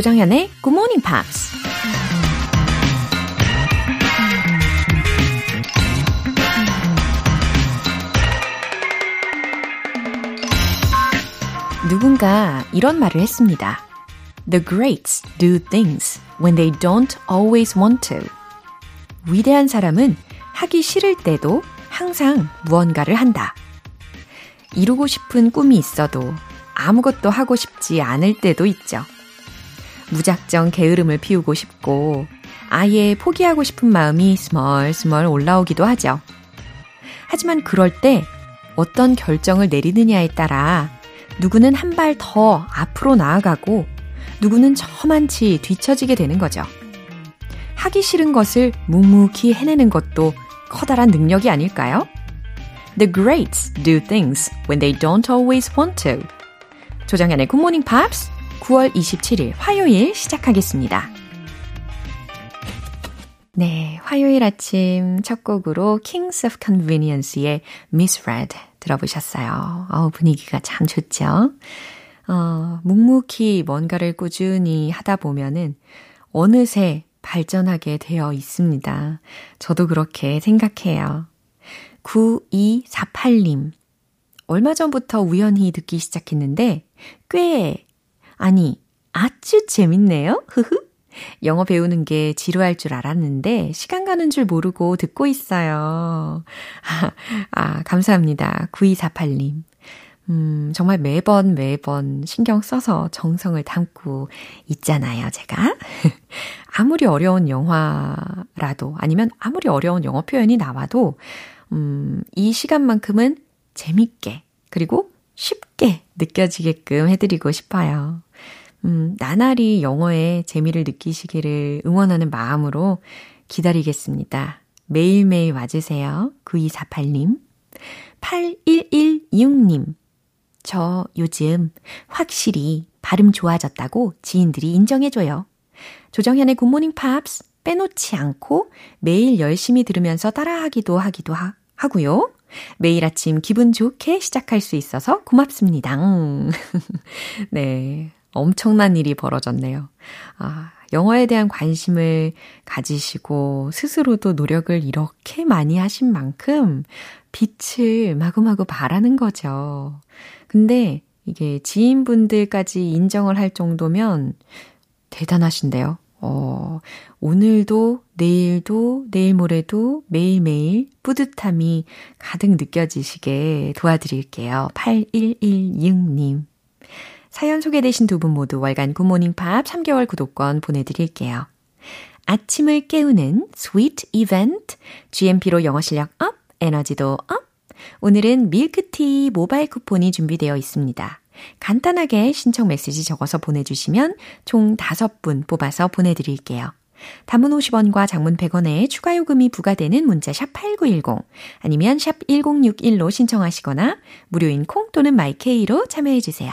조정현의 Good Morning Pops. 누군가 이런 말을 했습니다. The greats do things when they don't always want to. 위대한 사람은 하기 싫을 때도 항상 무언가를 한다. 이루고 싶은 꿈이 있어도 아무것도 하고 싶지 않을 때도 있죠. 무작정 게으름을 피우고 싶고 아예 포기하고 싶은 마음이 스멀스멀 올라오기도 하죠. 하지만 그럴 때 어떤 결정을 내리느냐에 따라 누구는 한 발 더 앞으로 나아가고 누구는 저만치 뒤처지게 되는 거죠. 하기 싫은 것을 묵묵히 해내는 것도 커다란 능력이 아닐까요? The greats do things when they don't always want to. 조정현의 Good Morning Pops 9월 27일 화요일 시작하겠습니다. 네, 화요일 아침 첫 곡으로 Kings of Convenience의 Misread 들어보셨어요. 어, 분위기가 참 좋죠? 어, 묵묵히 뭔가를 꾸준히 하다 보면은 어느새 발전하게 되어 있습니다. 저도 그렇게 생각해요. 9248님. 얼마 전부터 우연히 듣기 시작했는데, 꽤, 아니, 아주 재밌네요. 흐흐. 영어 배우는 게 지루할 줄 알았는데, 시간 가는 줄 모르고 듣고 있어요. 아, 아 감사합니다. 9248님. 음, 정말 매번 매번 신경 써서 정성을 담고 있잖아요, 제가. 아무리 어려운 영화라도, 아니면 아무리 어려운 영어 표현이 나와도, 음, 이 시간만큼은 재밌게, 그리고 쉽게 느껴지게끔 해드리고 싶어요. 음, 나날이 영어에 재미를 느끼시기를 응원하는 마음으로 기다리겠습니다. 매일매일 와주세요. 9248님. 8116님. 저 요즘 확실히 발음 좋아졌다고 지인들이 인정해줘요. 조정현의 굿모닝 팝스 빼놓지 않고 매일 열심히 들으면서 따라하기도 하기도 하, 하고요. 매일 아침 기분 좋게 시작할 수 있어서 고맙습니다. 네. 엄청난 일이 벌어졌네요. 아, 영어에 대한 관심을 가지시고 스스로도 노력을 이렇게 많이 하신 만큼 빛을 마구마구 바라는 거죠. 근데 이게 지인분들까지 인정을 할 정도면 대단하신데요. 어, 오늘도, 내일도, 내일 모레도 매일매일 뿌듯함이 가득 느껴지시게 도와드릴게요. 8116님. 사연 소개되신 두 분 모두 월간 굿모닝 팝 3개월 구독권 보내드릴게요. 아침을 깨우는 스위트 이벤트, GMP로 영어 실력 up, 에너지도 up. 오늘은 밀크티 모바일 쿠폰이 준비되어 있습니다. 간단하게 신청 메시지 적어서 보내주시면 총 5분 뽑아서 보내드릴게요. 단문 50원과 장문 100원에 추가 요금이 부과되는 문자 샵 8910 아니면 샵 1061로 신청하시거나 무료인 콩 또는 마이케이로 참여해 주세요.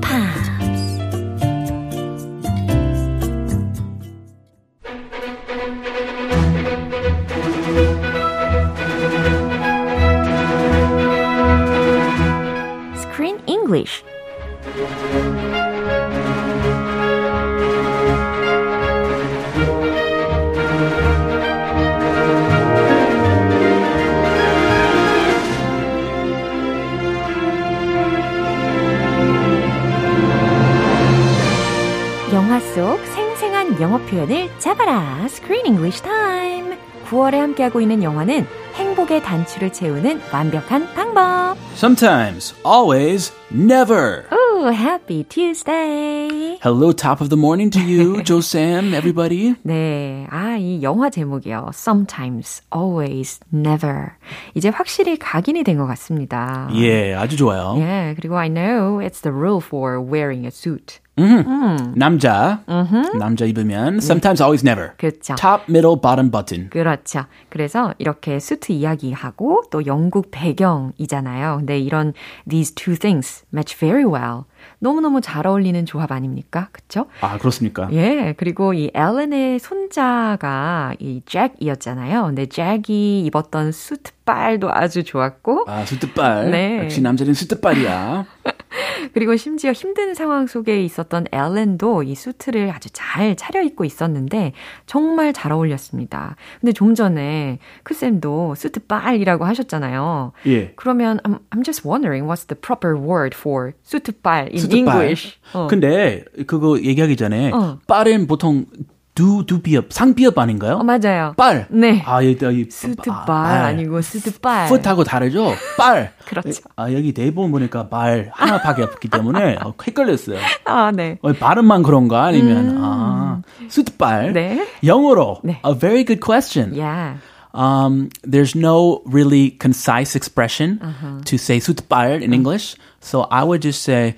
English 영화 속 생생한 영어 표현을 잡아라. Screen English Time. 9월에 함께하고 있는 영화는 행복의 단추를 채우는 완벽한 방법. Sometimes, always, never. Ooh, happy Tuesday. Hello, top of the morning to you, Joe Sam, everybody. 네. 아, 이 영화 제목이요. Sometimes, always, never. 이제 확실히 각인이 된 것 같습니다. 예, 아주 좋아요. 예, 그리고 I know it's the rule for wearing a suit. 남자. 남자 입으면 sometimes, always, never. 그렇죠. Top, middle, bottom button. 그렇죠. 그래서 이렇게 수트 이야기하고 또 영국 배경이잖아요. 근데 이런 these two things match very well. 너무너무 잘 어울리는 조합 아닙니까? 그쵸? 아, 그렇습니까? 예, 그리고 이 앨런의 손자가 이 잭이었잖아요. 근데 잭이 입었던 수트빨도 아주 좋았고. 아, 수트빨. 네. 역시 남자는 수트빨이야. 그리고 심지어 힘든 상황 속에 있었던 앨런도 이 수트를 아주 잘 차려입고 있었는데 정말 잘 어울렸습니다. 근데 좀 전에 크쌤도 수트 빨이라고 하셨잖아요. 예. 그러면 I'm, I'm just wondering what's the proper word for 수트 빨 in 수트빨. English. 어. 근데 그거 얘기하기 전에 어. 빨은 보통 두, 두 비읍, 상비읍 아닌가요? 어, 맞아요. 빨. 네. 아, 여기, 여기. 수트빨 아, 아니고 수트빨. 풋하고 다르죠? 빨. 그렇죠. 아, 여기 대본 보니까 말 하나밖에 없기 때문에 어, 헷갈렸어요. 아, 네. 어, 발음만 그런가? 아니면, 아, 수트빨. 네. 영어로. 네. A very good question. Yeah. Um, there's no really concise expression to say 수트빨 in English. So I would just say,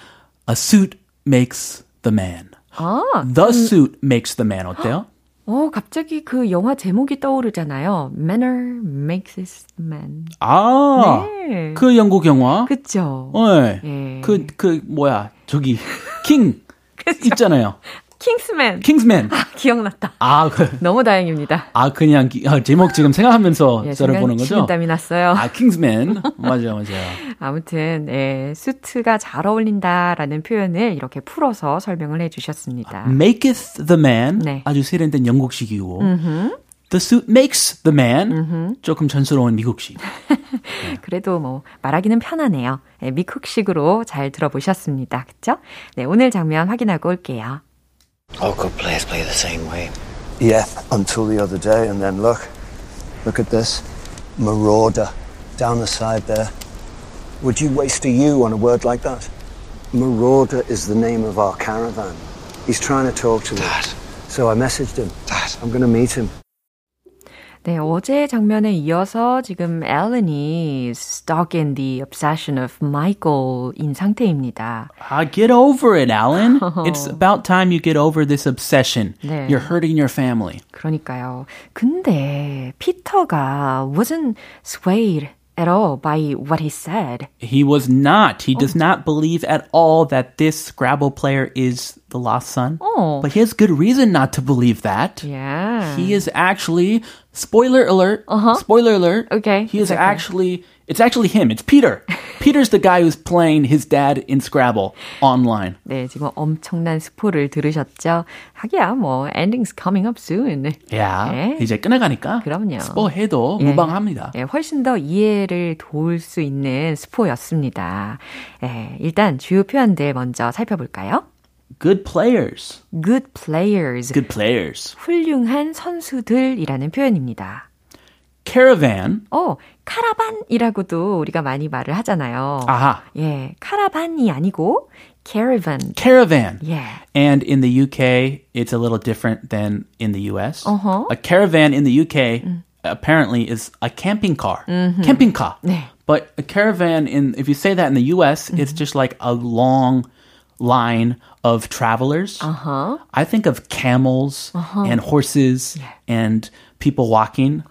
a suit makes the man. 아, The suit makes the man. 어때요? 어, 갑자기 그 영화 제목이 떠오르잖아요. Manner makes this man. 아, 네. 그 영국 영화. 그쵸? 네. 예. 그, 그, 뭐야, 저기, 킹. 있잖아요. 킹스맨. 킹스맨. 기억났다. 아, 그, 너무 다행입니다. 아, 그냥, 기- 아, 제목 지금 생각하면서 예, 썰을 보는 거죠? 식은땀이 났어요. 아, 킹스맨. 맞아요, 맞아요. 아무튼 예, 수트가 잘 어울린다라는 표현을 이렇게 풀어서 설명을 해 주셨습니다. Maketh the man. 네. 아주 세련된 영국식이고. The suit makes the man. 조금 전스러운 미국식. 그래도 뭐 말하기는 편하네요. 예, 미쿡식으로 잘 들어보셨습니다. 그쵸? 네, 오늘 장면 확인하고 올게요. All good players play the same way. Yeah, until the other day, and then look. Look at this. Marauder. Down the side there. Would you waste a U on a word like that? Marauder is the name of our caravan. He's trying to talk to Dad. us. So I messaged him. Dad. I'm going to meet him. 네, 어제 장면에 이어서 지금 앨런이 stuck in the obsession of Michael인 상태입니다. Ah, get over it, Alan. It's about time you get over this obsession. 네. You're hurting your family. 그러니까요. 근데 피터가 wasn't swayed at all by what he said. He was not. He does not believe at all that this Scrabble player is the lost son. Oh. But he has good reason not to believe that. Yeah. He is actually, spoiler alert, uh-huh. spoiler alert. Okay, He is okay. actually, it's actually him. It's Peter. Peter's the guy who's playing his dad in Scrabble online. 네, 지금 엄청난 스포를 들으셨죠? 하기야 뭐 ending's coming up soon. 야, 네. 이제 끝나가니까. 그럼요. 스포해도 예. 무방합니다. 예, 훨씬 더 이해를 도울 수 있는 스포였습니다. 예, 일단 주요 표현들 먼저 살펴볼까요? Good players. Good players. Good players. 훌륭한 선수들이라는 표현입니다. Caravan. 어, 카라반이라고도 우리가 많이 말을 하잖아요. 아하. 예, 카라반이 아니고 caravan. Caravan. 예. And in the UK, it's a little different than in the US. Uh-huh. A caravan in the UK apparently is a camping car. Camping car. 네. But a caravan in if you say that in the US, it's just like a long line of travelers. Uh-huh. I think of camels and horses and people walking.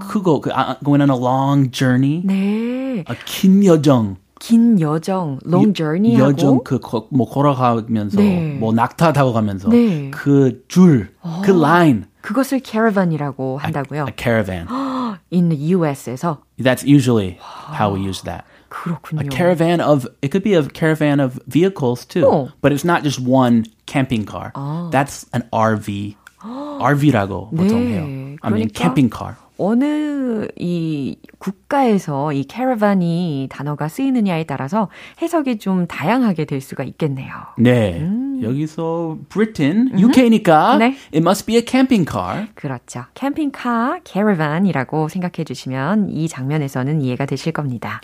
그거 그, 아, going on a long journey. 네. a 긴 여정. 긴 여정, long journey 하고 여정 그뭐 걸어가면서 네. 뭐 낙타 타고 가면서 네. 그 줄, 그 라인 그것을 caravan이라고 한다고요. a caravan. In the US에서 That's usually how we use that. 그렇군요. A caravan of it could be a caravan of vehicles too, Oh. but it's not just one camping car. That's an RV. RV라고 보통 네, 해요. I mean 그러니까 camping car. 어느 이 국가에서 이 caravan이 단어가 쓰이느냐에 따라서 해석이 좀 다양하게 될 수가 있겠네요. 네. 여기서 Britain, UK니까 네. it must be a camping car. 그렇죠. 캠핑카, caravan이라고 생각해 주시면 이 장면에서는 이해가 되실 겁니다.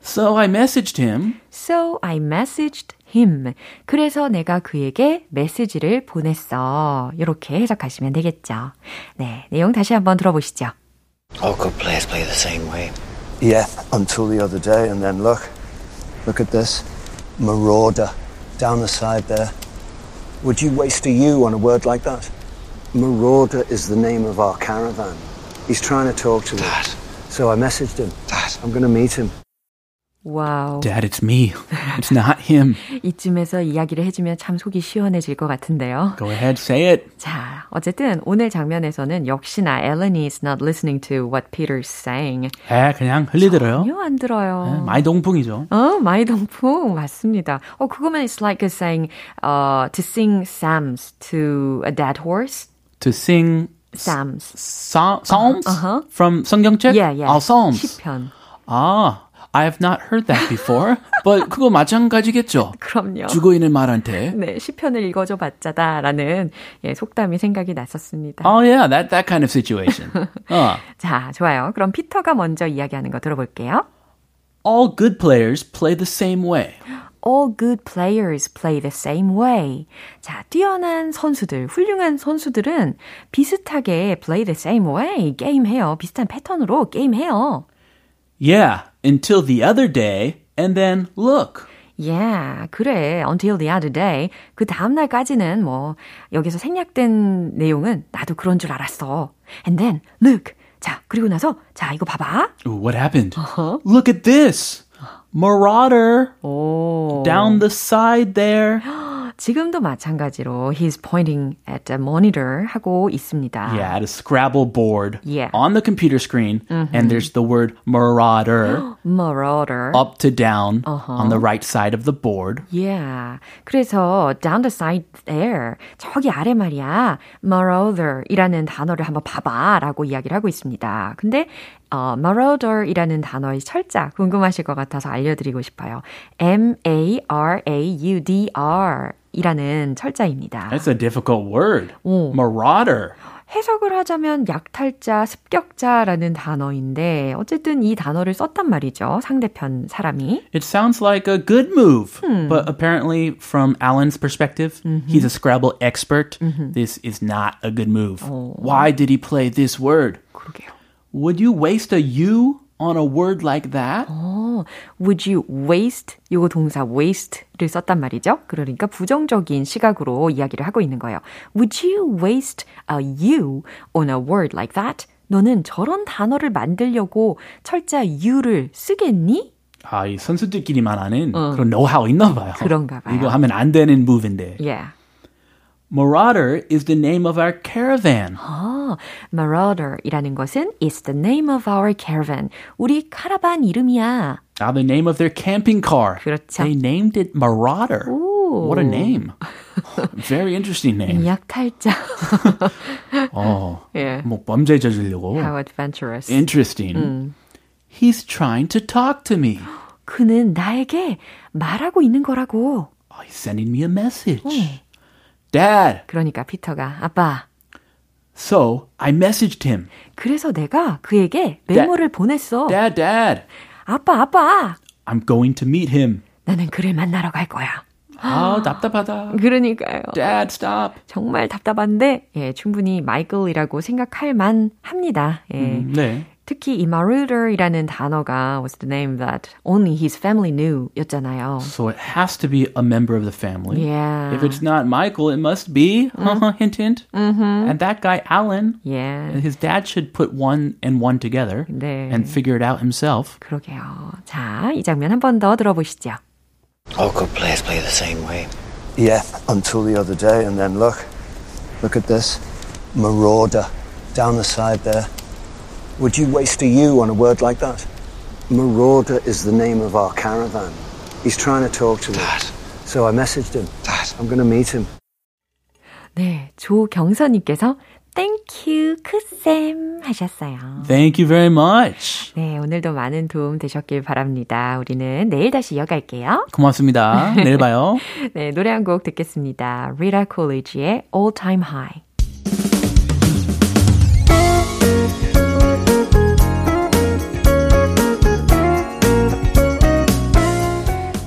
So I messaged him. So I messaged him. 그래서 내가 그에게 메시지를 보냈어. 이렇게 해석하시면 되겠죠. 네, 내용 다시 한번 들어보시죠. All good players play the same way. Yeah, until the other day, and then look. Look at this. Marauder. Down the side there. Would you waste a U on a word like that? Marauder is the name of our caravan. He's trying to talk to me. Dad. So I messaged him. Dad. I'm going to meet him. 와우. Dad, it's me. It's not him. 이쯤에서 이야기를 해주면 참 속이 시원해질 것 같은데요. Go ahead, say it. 자, 어쨌든 오늘 장면에서는 역시나 Eleni is not listening to what Peter's saying. 에, 그냥 흘려들어요. 전혀 안 들어요. 마이동풍이죠. 어, 마이 동풍 맞습니다. 어, 그거면 it's like saying uh, to sing psalms to a dead horse. To sing Psalms. psa- psalms uh-huh. from 성경책? Yeah, yeah. 아, psalms. 시편. 아, I have not heard that before. but 그거 마찬가지겠죠. 그럼요. 죽어 있는 말한테. 네, 시편을 읽어줘 봤자다라는 예, 속담이 생각이 났었습니다. Oh yeah, that that kind of situation. 어. 자, 좋아요. 그럼 피터가 먼저 이야기하는 거 들어볼게요. All good players play the same way. All good players play the same way. 자, 뛰어난 선수들, 훌륭한 선수들은 비슷하게 play the same way. 게임해요. 비슷한 패턴으로 게임해요. Yeah, until the other day, and then look. Yeah, 그래. Until the other day. 그 다음날까지는 뭐, 여기서 생략된 내용은 나도 그런 줄 알았어. And then, look. 자, 그리고 나서, 자, 이거 봐봐. Ooh, what happened? Look at this. Marauder 오. down the side there. 지금도 마찬가지로 he's pointing at a monitor 하고 있습니다. Yeah, at a Scrabble board Yeah. on the computer screen, and there's the word marauder Marauder. up to down on the right side of the board. Yeah. 그래서 down the side there 저기 아래 말이야 marauder이라는 단어를 한번 봐봐라고 이야기를 하고 있습니다. 근데 어, marauder이라는 단어의 철자 궁금하실 것 같아서 알려드리고 싶어요. M A R A U D R 이라는 철자입니다. That's a difficult word. 오. Marauder. 해석을 하자면 약탈자, 습격자라는 단어인데 어쨌든 이 단어를 썼단 말이죠. 상대편 사람이. It sounds like a good move, but apparently, from Alan's perspective, he's a Scrabble expert. This is not a good move. Why did he play this word? 그러게요. Would you waste a U on a word like that? 어, would you waste? 요거 동사 waste를 썼단 말이죠. 그러니까 부정적인 시각으로 이야기를 하고 있는 거예요. Would you waste a you on a word like that? 너는 저런 단어를 만들려고 철자 you를 쓰겠니? 아, 이 선수들끼리만 아는 그런 노하우 있나 봐요. 그런가 봐요. 이거 하면 안 되는 muve인데. Yeah. Marauder is the name of our caravan. 아, marauder이라는 것은 is the name of our caravan. 우리 카라반 이름이야. Ah, the name of their camping car. 그렇죠. They named it Marauder. 오. What a name. Very interesting name. 약탈자. 어, 예. 뭐 범죄 저지르려고. How adventurous. Interesting. He's trying to talk to me. 그는 나에게 말하고 있는 거라고. Oh, he's sending me a message. Dad. 그러니까 피터가 아빠. So I messaged him. 그래서 내가 그에게 메모를 보냈어. Dad, Dad. 아빠, 아빠. I'm going to meet him. 나는 그를 만나러 갈 거야. 아, 답답하다. 그러니까요. Dad, stop. 정말 답답한데, 예, 충분히 마이클이라고 생각할 만 합니다. 예. 네. 특히 이 marauder이라는 단어가 was the name that only his family knew 였잖아요. So it has to be a member of the family. Yeah. If it's not Michael, it must be. hint, hint. And that guy, Alan, Yeah. his dad should put one and one together 네. and figure it out himself. 그러게요. 자, 이 장면 한 번 더 들어보시죠. All good players play the same way. Yeah, until the other day, and then look. Look at this. Marauder. Down the side there. Would you waste a U on a word like that? Marauder is the name of our caravan. He's trying to talk to me. Dad. So I messaged him. Dad. I'm going to meet him. 네, 조경선님께서 Thank you, 크쌤 하셨어요. Thank you very much. 네, 오늘도 많은 도움 되셨길 바랍니다. 우리는 내일 다시 이어갈게요. 고맙습니다. 내일 봐요. 네, 노래 한 곡 듣겠습니다. Rita Coolidge의 All Time High.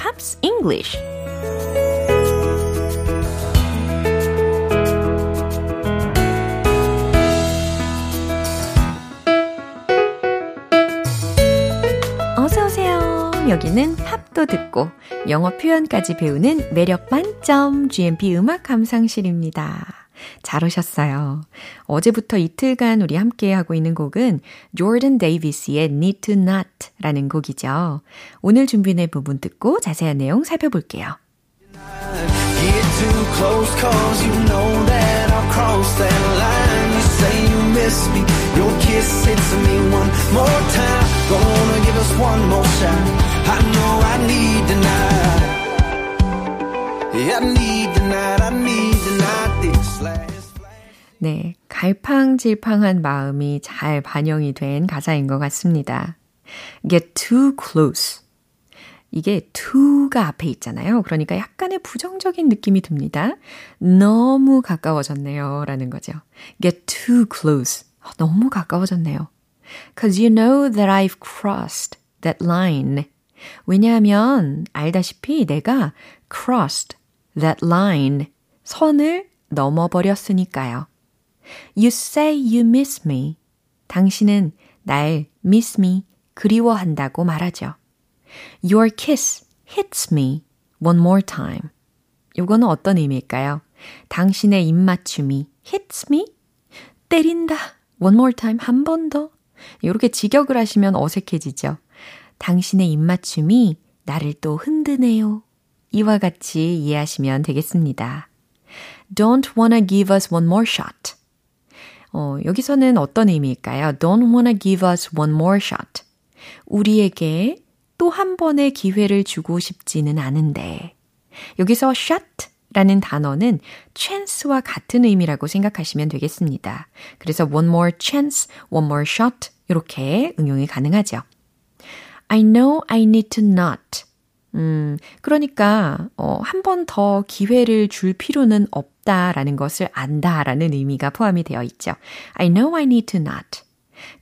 Pops English. 여기는 팝도 듣고 영어 표현까지 배우는 매력 만점 GMP 음악 감상실입니다. 잘 오셨어요. 어제부터 이틀간 우리 함께 하고 있는 곡은 조던 데이비스의 Need to Not 라는 곡이죠. 오늘 준비된 부분 듣고 자세한 내용 살펴볼게요. Get too close cause you know that I'll cross that line You say you miss me Your kiss hits me one more time Gonna give us one more shot I know I need tonight Yeah, I need tonight I need 네, 갈팡질팡한 마음이 잘 반영이 된 가사인 것 같습니다. Get too close. 이게 to가 앞에 있잖아요. 그러니까 약간의 부정적인 느낌이 듭니다. 너무 가까워졌네요. 라는 거죠. Get too close. 너무 가까워졌네요. Cause you know that I've crossed that line. 왜냐하면 알다시피 내가 crossed that line. 선을 넘어버렸으니까요. You say you miss me. 당신은 날 miss me, 그리워한다고 말하죠. Your kiss hits me one more time. 요거는 어떤 의미일까요? 당신의 입맞춤이 hits me? 때린다. one more time. 한 번 더. 이렇게 직역을 하시면 어색해지죠. 당신의 입맞춤이 나를 또 흔드네요. 이와 같이 이해하시면 되겠습니다. Don't wanna give us one more shot. 어, 여기서는 어떤 의미일까요? Don't wanna give us one more shot. 우리에게 또 한 번의 기회를 주고 싶지는 않은데. 여기서 shot 라는 단어는 chance와 같은 의미라고 생각하시면 되겠습니다. 그래서 one more chance, one more shot 이렇게 응용이 가능하죠. I know I need to not. 음, 그러니까 어, 한 번 더 기회를 줄 필요는 없 다라는 것을 안다라는 의미가 포함이 되어 있죠. I know I need to not.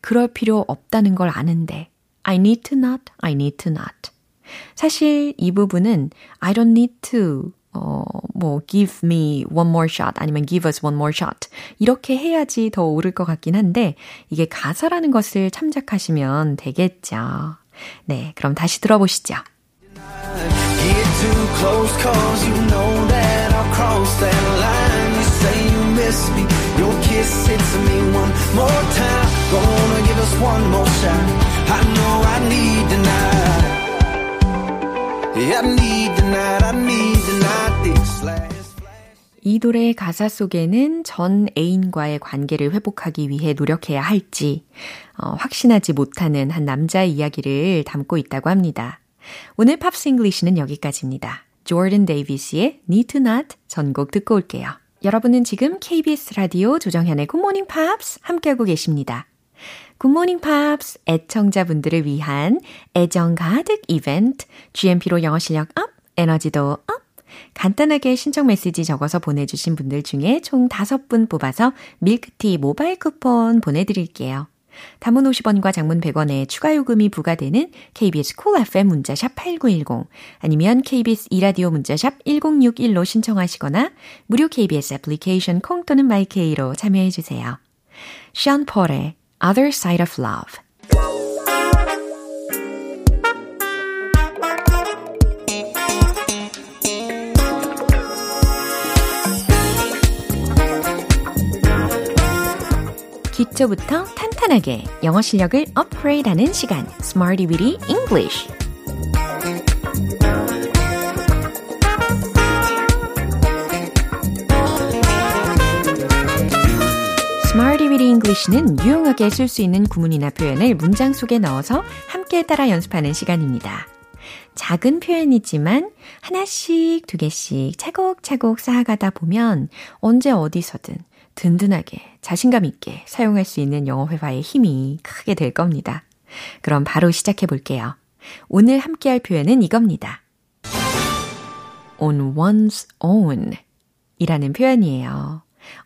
그럴 필요 없다는 걸 아는데 I need to not, I need to not. 사실 이 부분은 I don't need to 어, 뭐, give me one more shot 아니면 give us one more shot 이렇게 해야지 더 옳을 것 같긴 한데 이게 가사라는 것을 참작하시면 되겠죠. 네, 그럼 다시 들어보시죠. Get too close cause you know that I'll cross that line miss me Your kiss hits me one more time Gonna give us one more shot I know I need tonight Yeah, I need tonight I need tonight this last 이 노래의 가사 속에는 전 애인과의 관계를 회복하기 위해 노력해야 할지 어, 확신하지 못하는 한 남자의 이야기를 담고 있다고 합니다. 오늘 Pops English는 여기까지입니다. 조던 데이비스의 Need to Not 전곡 듣고 올게요. 여러분은 지금 KBS 라디오 조정현의 굿모닝 팝스 함께하고 계십니다. 굿모닝 팝스 애청자분들을 위한 애정 가득 이벤트 GMP로 영어 실력 up, 에너지도 up 간단하게 신청 메시지 적어서 보내주신 분들 중에 총 5분 뽑아서 밀크티 모바일 쿠폰 보내드릴게요. 단문 50원과 장문 100원에 추가 요금이 부과되는 KBS cool FM 문자샵 8910 아니면 KBS 이라디오 문자샵 1061로 신청하시거나 무료 KBS 애플리케이션 콩 또는 마이케이로 참여해 주세요. 션 폴의 Other Side of Love 기초부터 탄 탄하게 영어 실력을 업그레이드하는 시간, Smarty Weedy English. Smarty Weedy English는 유용하게 쓸 수 있는 구문이나 표현을 문장 속에 넣어서 함께 따라 연습하는 시간입니다. 작은 표현이지만 하나씩 두 개씩 차곡차곡 쌓아가다 보면 언제 어디서든 든든하게 자신감 있게 사용할 수 있는 영어 회화의 힘이 크게 될 겁니다. 그럼 바로 시작해 볼게요. 오늘 함께 할 표현은 이겁니다. on one's own 이라는 표현이에요.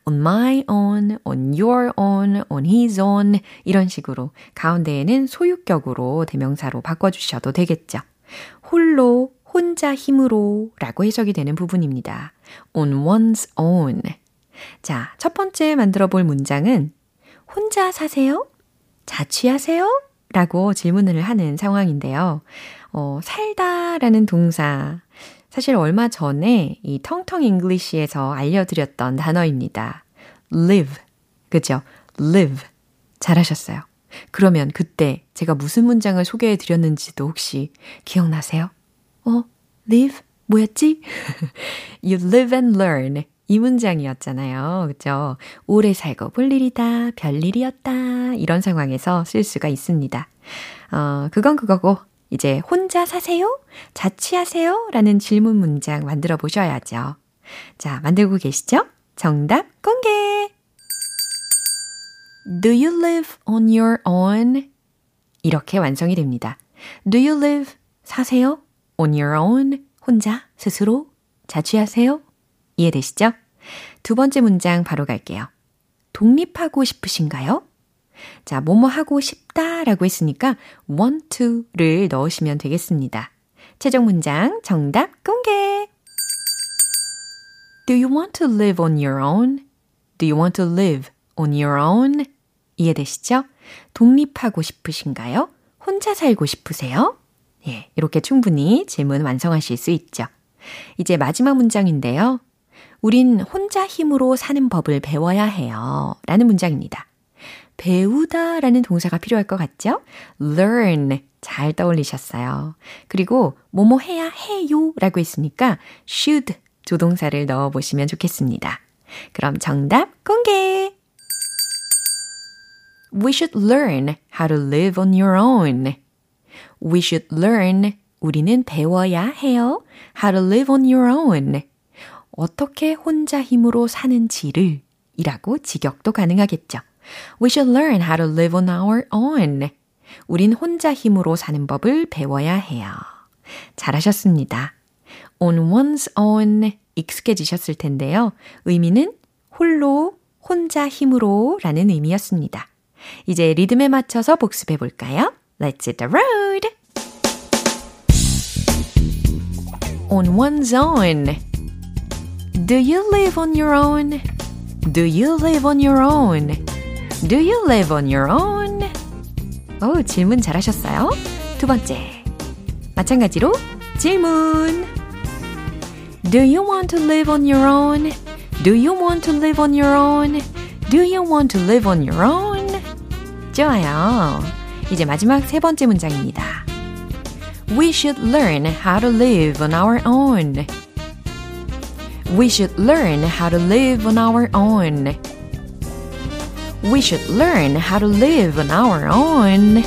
on my own, on your own, on his own 이런 식으로 가운데에는 소유격으로 대명사로 바꿔주셔도 되겠죠. 홀로, 혼자 힘으로 라고 해석이 되는 부분입니다. on one's own. 자, 첫 번째 만들어 볼 문장은 혼자 사세요? 자취하세요? 라고 질문을 하는 상황인데요. 어, 살다 라는 동사. 사실 얼마 전에 이 텅텅 잉글리시에서 알려드렸던 단어입니다. live. 그죠? live. 잘하셨어요. 그러면 그때 제가 무슨 문장을 소개해 드렸는지도 혹시 기억나세요? 어, live? 뭐였지? you live and learn. 이 문장이었잖아요. 그죠? 오래 살고 볼 일이다, 별 일이었다. 이런 상황에서 쓸 수가 있습니다. 어, 그건 그거고, 이제 혼자 사세요? 자취하세요? 라는 질문 문장 만들어 보셔야죠. 자, 만들고 계시죠? 정답 공개! Do you live on your own? 이렇게 완성이 됩니다. Do you live? 사세요? On your own? 혼자? 스스로? 자취하세요? 이해되시죠? 두 번째 문장 바로 갈게요. 독립하고 싶으신가요? 자, 뭐뭐 하고 싶다 라고 했으니까 want to를 넣으시면 되겠습니다. 최종 문장 정답 공개! Do you want to live on your own? Do you want to live on your own? 이해되시죠? 독립하고 싶으신가요? 혼자 살고 싶으세요? 예, 이렇게 충분히 질문 완성하실 수 있죠. 이제 마지막 문장인데요. 우린 혼자 힘으로 사는 법을 배워야 해요. 라는 문장입니다. 배우다 라는 동사가 필요할 것 같죠? learn. 잘 떠올리셨어요. 그리고 뭐뭐 해야 해요 라고 했으니까 should 조동사를 넣어 보시면 좋겠습니다. 그럼 정답 공개! We should learn how to live on your own. We should learn. 우리는 배워야 해요. How to live on your own. 어떻게 혼자 힘으로 사는지를 이라고 직역도 가능하겠죠. We should learn how to live on our own. 우린 혼자 힘으로 사는 법을 배워야 해요. 잘하셨습니다. on one's own 익숙해지셨을 텐데요. 의미는 홀로, 혼자 힘으로 라는 의미였습니다. 이제 리듬에 맞춰서 복습해 볼까요? Let's hit the road! On one's own. Do you live on your own? Do you live on your own? Do you live on your own? 오, 질문 잘하셨어요. 두 번째. 마찬가지로 질문. Do you want to live on your own? Do you want to live on your own? Do you want to live on your own? 좋아요. 이제 마지막 세 번째 문장입니다. We should learn how to live on our own. We should learn how to live on our own. We should learn how to live on our own.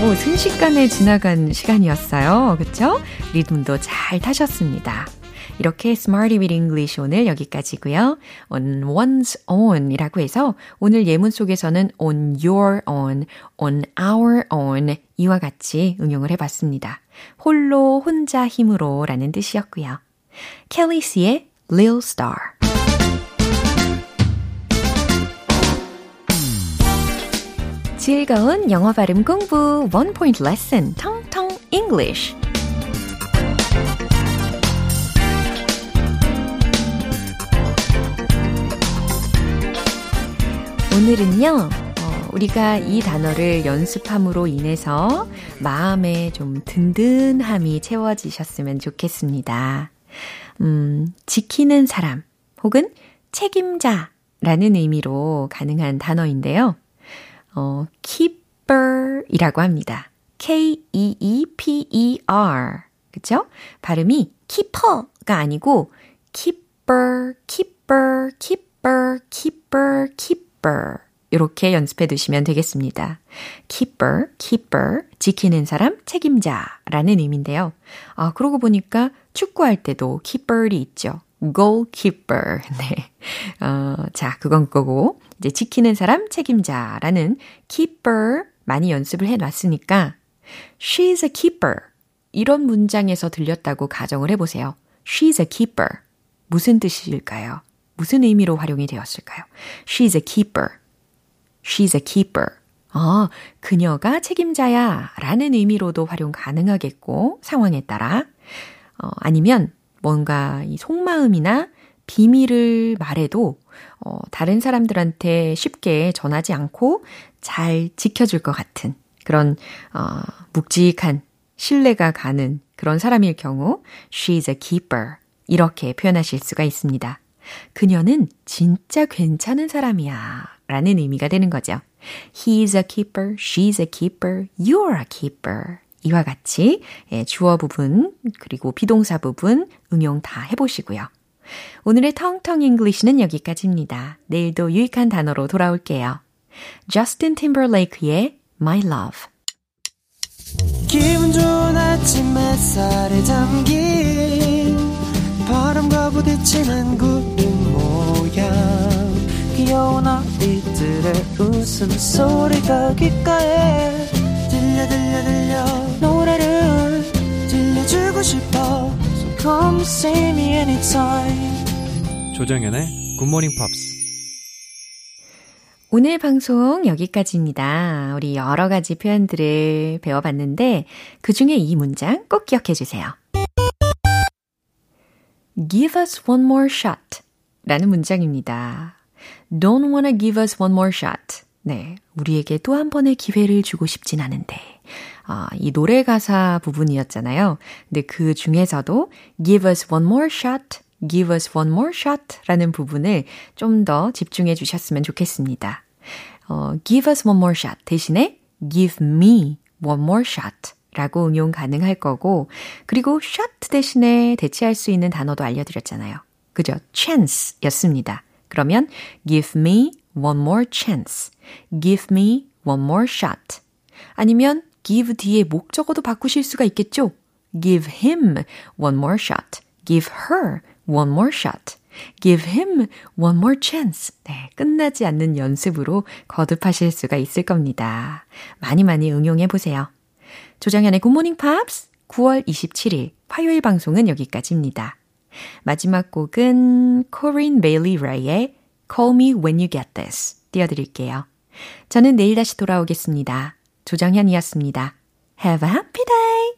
오, 순식간에 지나간 시간이었어요. 그쵸? 리듬도 잘 타셨습니다. 이렇게 Smarty with English 오늘 여기까지고요. On one's own 이라고 해서 오늘 예문 속에서는 on your own, on our own 이와 같이 응용을 해봤습니다. 홀로 혼자 힘으로 라는 뜻이었고요. 켈리 씨의 Lil Star 즐거운 영어 발음 공부 원 포인트 레슨 텅텅 English 오늘은요, 어, 우리가 이 단어를 연습함으로 인해서 마음에 좀 든든함이 채워지셨으면 좋겠습니다. 음, 지키는 사람 혹은 책임자라는 의미로 가능한 단어인데요. 어, keeper 이라고 합니다. K-E-E-P-E-R. 그쵸? 발음이 keeper가 아니고 keeper, keeper, keeper, keeper, keeper. 이렇게 연습해 두시면 되겠습니다. keeper, keeper, 지키는 사람, 책임자 라는 의미인데요. 아, 그러고 보니까 축구할 때도 keeper이 있죠. goalkeeper. 네. 어, 자, 그건 거고. 이제 지키는 사람, 책임자라는 keeper 많이 연습을 해 놨으니까 she's a keeper. 이런 문장에서 들렸다고 가정을 해 보세요. She's a keeper. 무슨 뜻일까요? 무슨 의미로 활용이 되었을까요? She's a keeper. She's a keeper. 아, 그녀가 책임자야 라는 의미로도 활용 가능하겠고, 상황에 따라. 어, 아니면 뭔가 이 속마음이나 비밀을 말해도 어, 다른 사람들한테 쉽게 전하지 않고 잘 지켜줄 것 같은 그런 어, 묵직한 신뢰가 가는 그런 사람일 경우 she's a keeper 이렇게 표현하실 수가 있습니다. 그녀는 진짜 괜찮은 사람이야 라는 의미가 되는 거죠. He's a keeper, she's a keeper, you're a keeper. 이와 같이 주어 부분 그리고 비동사 부분 응용 다 해보시고요. 오늘의 텅텅 English는 여기까지입니다. 내일도 유익한 단어로 돌아올게요. Justin Timberlake의 My Love 부딪히는 구름 모양. 귀여운 아이들의 웃음소리가 귓가에 들려 들려 들려. 노래를 들려주고 싶어. So come see me anytime. 조정연의 굿모닝 팝스 오늘 방송 여기까지입니다. 우리 여러 가지 표현들을 배워봤는데 그 중에 이 문장 꼭 기억해 주세요. Give us one more shot 라는 문장입니다. Don't wanna give us one more shot. 네. 우리에게 또 한 번의 기회를 주고 싶진 않은데. 아, 이 노래 가사 부분이었잖아요. 근데 그 중에서도 give us one more shot, give us one more shot 라는 부분을 좀 더 집중해 주셨으면 좋겠습니다. 어, give us one more shot 대신에 give me one more shot 라고 응용 가능할 거고, 그리고 shot 대신에 대체할 수 있는 단어도 알려드렸잖아요. 그죠? chance 였습니다. 그러면 give me one more chance. give me one more shot. 아니면 give 뒤에 목적어도 바꾸실 수가 있겠죠? give him one more shot. give her one more shot. give him one more chance. 네, 끝나지 않는 연습으로 거듭하실 수가 있을 겁니다. 많이 많이 응용해 보세요. 조정현의 굿모닝 팝스 9월 27일 화요일 방송은 여기까지입니다. 마지막 곡은 코린 베일리 라이의 Call Me When You Get This 띄워드릴게요. 저는 내일 다시 돌아오겠습니다. 조정현이었습니다. Have a happy day!